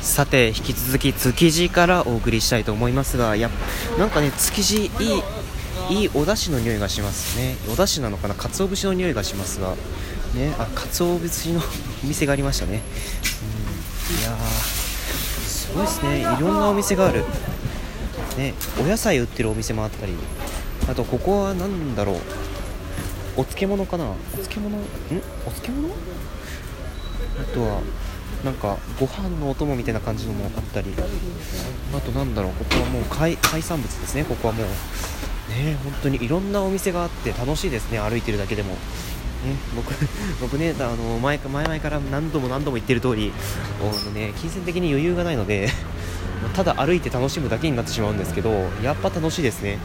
さて引き続き築地からお送りしたいと思いますがやなんかね築地いいいいお出汁の匂いがしますね。お出汁なのかな？鰹節の匂いがしますが。ねあ鰹節の お店がありましたね、うん、いやーすごいですね。いろんなお店がある。ねお野菜売ってるお店もあったり。あとここは何だろう。お漬物かな？お漬物？ん？お漬物？あとはなんかご飯のお供みたいな感じのもあったり。あとなんだろうここはもう海産物ですね。ここはもう。ね本当にいろんなお店があって楽しいですね。歩いてるだけでも。ね、僕 僕ねあの前前々から何度も何度も言ってる通りあの、ね、金銭的に余裕がないのでただ歩いて楽しむだけになってしまうんですけどやっぱ楽しいですね。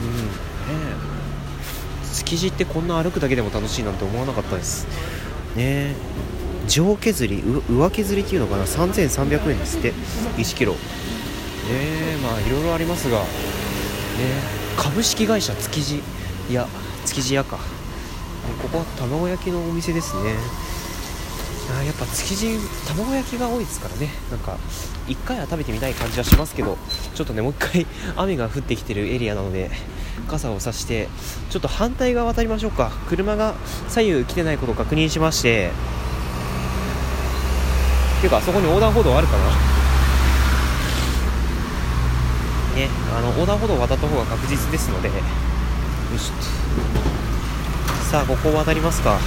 うんね。築地ってこんな歩くだけでも楽しいなんて思わなかったです。ね。上削り上削りっていうのかな？3300円ですって。1キロ。ねまあいろいろありますが。ね株式会社築地いや築地屋か。ここは卵焼きのお店ですね。あやっぱ築地卵焼きが多いですからね。なんか1回は食べてみたい感じはしますけどちょっとねもう1回 雨が降ってきてるエリアなので傘を差してちょっと反対側渡りましょうか。車が左右来てないことを確認しまして。ていうかあそこに横断歩道あるかな？ねあの横断歩道を渡った方が確実ですので。よし。さあここを渡りますか。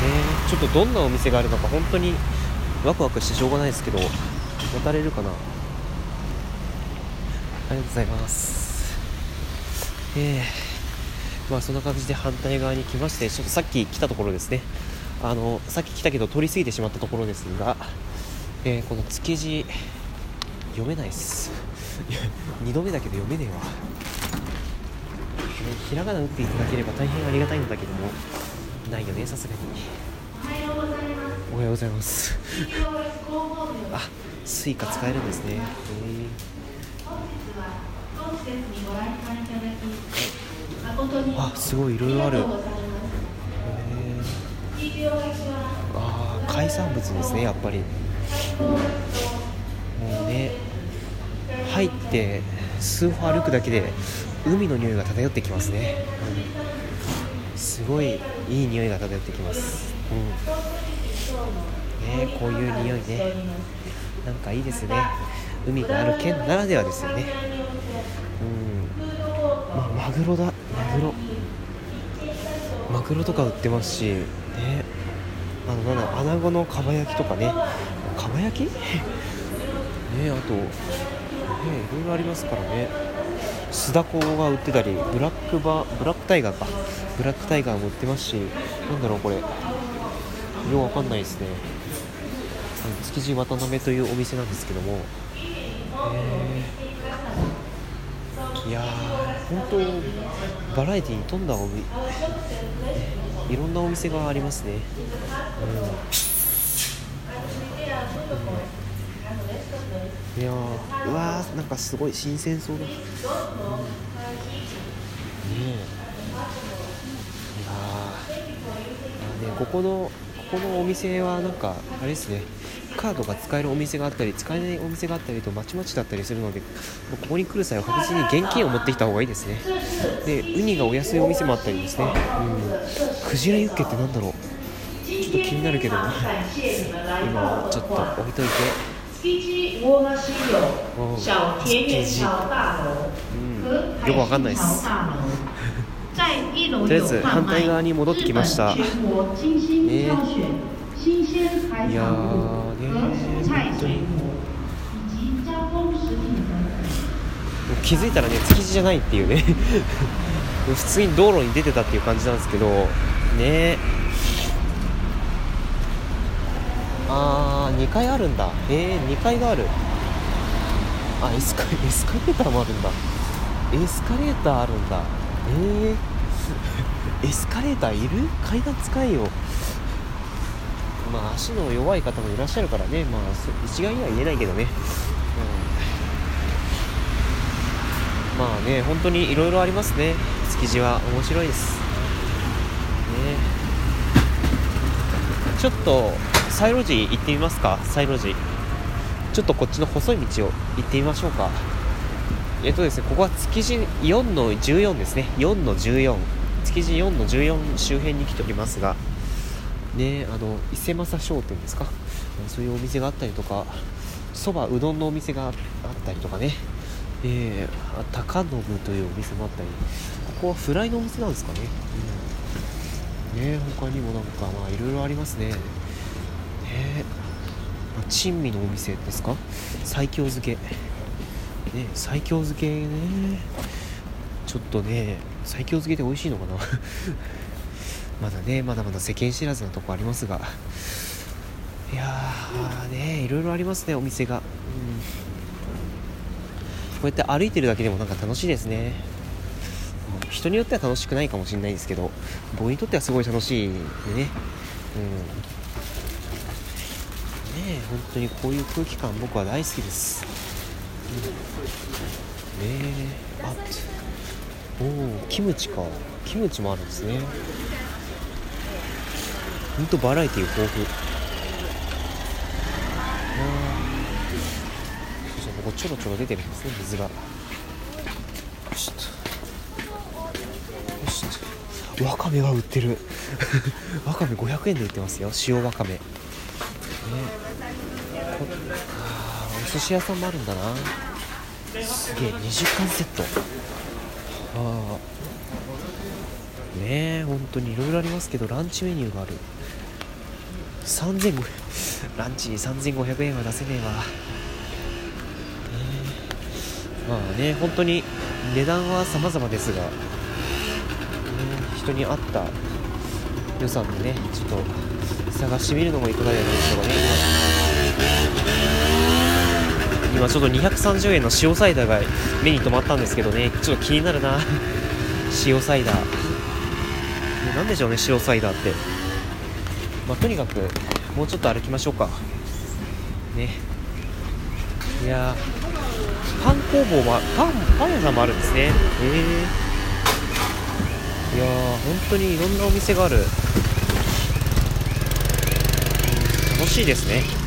えー、ちょっとどんなお店があるのか本当にワクワクしてしょうがないですけど渡れるかな？ありがとうございます。えー、まあそんな感じで反対側に来ましてちょっとさっき来たところですねあのさっき来たけど通り過ぎてしまったところですが、えー、この築地読めないです。2度目だけど読めねえわ、ひらがな打っていただければ大変ありがたいんだけどもないよねさすがに。おはようございます。あスイカ使えるんですね。あすごいいろいろある。ああ海産物ですねやっぱり。もうね入って数歩歩くだけで海の匂いが漂ってきますね、うん、すごいいい匂いが漂ってきます、うん、ねこういう匂いね。なんかいいですね。海がある県ならではですよね。うん、まマグロだ。マグロ。マグロとか売ってますし。ね。あのなんだ穴子のかば焼きとかね。かば焼き？ねあとねいろいろありますからね。酢だこが売ってたりブラックバブラックタイガーか。ブラックタイガーも売ってますしなんだろうこれ。ようわかんないですね。築地渡辺というお店なんですけども。いやー本当バラエティに富んだおみいろんなお店がありますね、うん、いやーうわーなんかすごい新鮮そうだ、うん、ねえいやーねここのここのお店はなんかあれですね。カードが使えるお店があったり使えないお店があったりとまちまちだったりするのでここに来る際は確実に現金を持ってきた方がいいですね。でウニがお安いお店もあったりですね。うん。クジラユッケってなんだろう。ちょっと気になるけど今ちょっと置いといて。うん。よくわかんないですとりあえず反対側に戻ってきました。えーいやーね。本当に気づいたらね築地じゃないっていうね。普通に道路に出てたっていう感じなんですけど。ね。あー2階あるんだ。えー、2階がある。あエスカエスカレーターもあるんだ。エスカレーターあるんだ。えー、エスカレーターいる？階段使えよ。まあ、足の弱い方もいらっしゃるからね、まあ、一概には言えないけどね、うん、まあね、本当にいろいろありますね、築地は面白いです。ね、ちょっとサイロジ行ってみますか。サイロジちょっとこっちの細い道を行ってみましょうか。えっとですねここは築地4の14ですね。4の14築地4の14周辺に来ておりますがねあの伊勢政商店ですか？そういうお店があったりとかそばうどんのお店があったりとかね。えー、高信というお店もあったりここはフライのお店なんですかね、うん、ね他にもなんかまあいろいろありますね。ね珍味のお店ですか？西京漬け。ね西京漬けね。ちょっとね西京漬けって美味しいのかな？まだねまだまだ世間知らずなとこありますが。いやーねいろいろありますねお店が、うん、こうやって歩いてるだけでもなんか楽しいですね。人によっては楽しくないかもしれないですけど僕にとってはすごい楽しいでね。うん。ね本当にこういう空気感僕は大好きです、うん、ねえあおおキムチか。キムチもあるんですね。ほんとバラエティー。豊富そうここちょろちょろ出てるんですね水が。よしよしわかめが売ってる。わかめ500円で売ってますよ。塩わかめ。ね。あお寿司屋さんもあるんだな。すげえ20貫セット。ああねえ本当にいろいろありますけどランチメニューがある。3500 ランチに3500円は出せねえわ、まあね本当に値段は様々ですが、ね、人に合った予算でねちょっと探してみるのもいかがでしょうかね。今ちょっと230円の塩サイダーが目に留まったんですけどね。ちょっと気になるな。塩サイダー。何でしょうね塩サイダーって。まあ、とにかくもうちょっと歩きましょうか。ね。いやパン工房もパンパン屋さんもあるんですね。へえいや本当にいろんなお店がある。楽しいですね。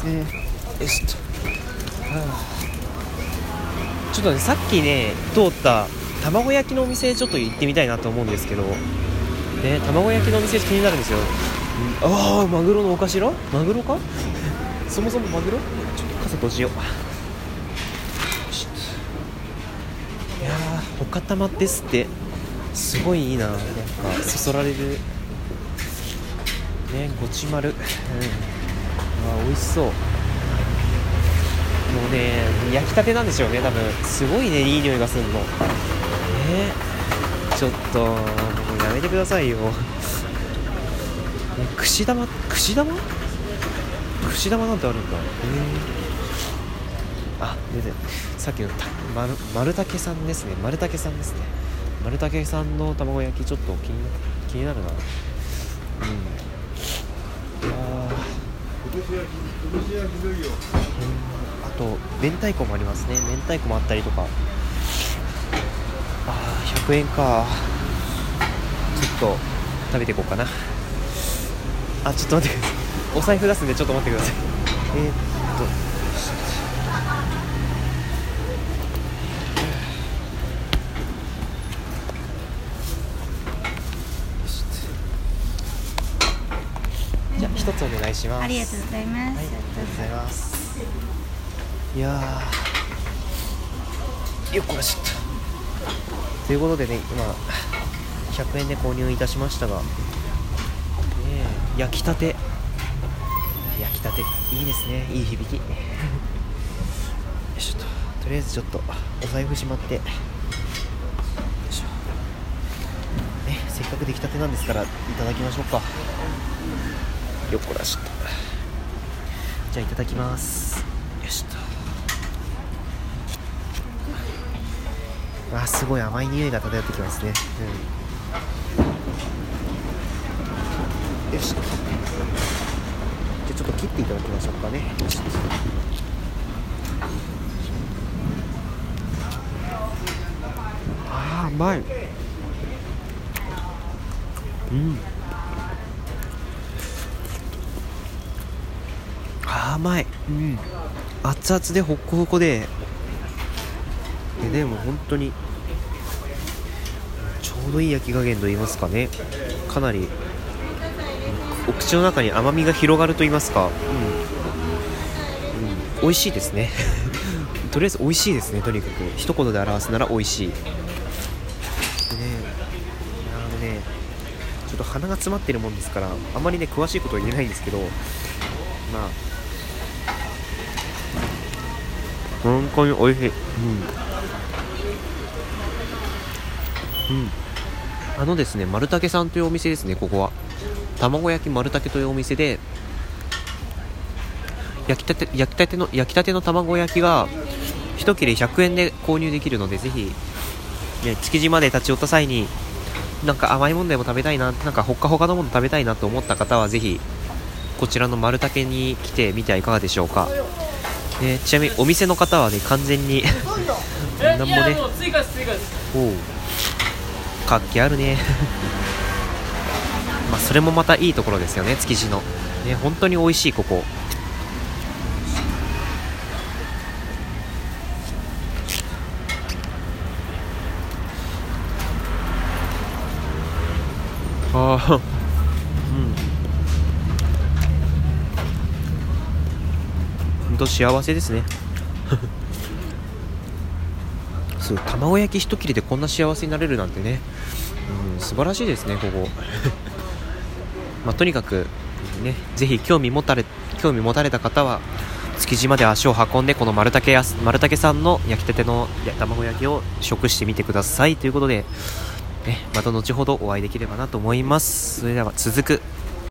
すいませんよしと、はあ、ちょっとねさっきね通った卵焼きのお店ちょっと行ってみたいなと思うんですけどね卵焼きのお店気になるんですよ、うん、ああマグロのお頭？マグロか？そもそもマグロ？ちょっと傘閉じよう。いやーおかたまですって。すごいいいな。なんかそそられる。ねごち丸。うんあ美味しそう。もうね焼きたてなんでしょうね多分。すごいねいい匂いがするの。えちょっともうやめてくださいよ。え串玉？串玉？串玉なんてあるんだ。へえー、あ出てさっきのた丸丸竹さんですね。丸竹さんですね。丸竹さんの卵焼きちょっと気に気になるな。うん。いやあと明太子もありますね。明太子もあったりとか。あ100円か。ちょっと食べていこうかな。あちょっと待ってください。お財布出すんでちょっと待ってください。えー、っとじゃあ一つお願いします。ありがとうございます、はい、ありがとうございます。いやよっこらしょっとということでね今100円で購入いたしましたが、ね、焼きたて。焼きたていいですね。いい響き。よいしょと。とりあえずちょっとお財布しまって。よいしょ、ね、せっかく出来たてなんですからいただきましょうかよっこらしと。じゃあいただきます。よしと。あすごい甘い匂いが漂ってきますね、うん、よし。じゃあちょっと切っていただきましょうかね。よしああうまい。うん甘い。うん。熱々でホッコホコで。ででも本当にちょうどいい焼き加減と言いますかね。かなりお口の中に甘みが広がると言いますか、うん。うん、美味しいですね。とりあえず美味しいですねとにかく。一言で表すなら美味しい。でねあのねちょっと鼻が詰まってるもんですからあまりね詳しいことは言えないんですけどまあ本当に美味しい。うん。うん。あのですね丸竹さんというお店ですねここは。卵焼き丸竹というお店で焼きたて焼きたての焼きたての卵焼きが1切れ100円で購入できるのでぜひ、ね、築地まで立ち寄った際になんか甘いものでも食べたいななんかほっかほかのもの食べたいなと思った方はぜひこちらの丸竹に来てみてはいかがでしょうか、ね、ちなみにお店の方はね完全に何もね。おお活気あるね。まあそれもまたいいところですよね築地の。ね本当に美味しいここ。ああうん本当幸せですね。そう卵焼き一切れでこんな幸せになれるなんてね、うん、素晴らしいですねここ。まあ、とにかくねぜひ興味持たれ興味持たれた方は築地まで足を運んでこの丸竹や丸竹さんの焼きたての卵焼きを食してみてくださいということでね、また後ほどお会いできればなと思います。それでは続く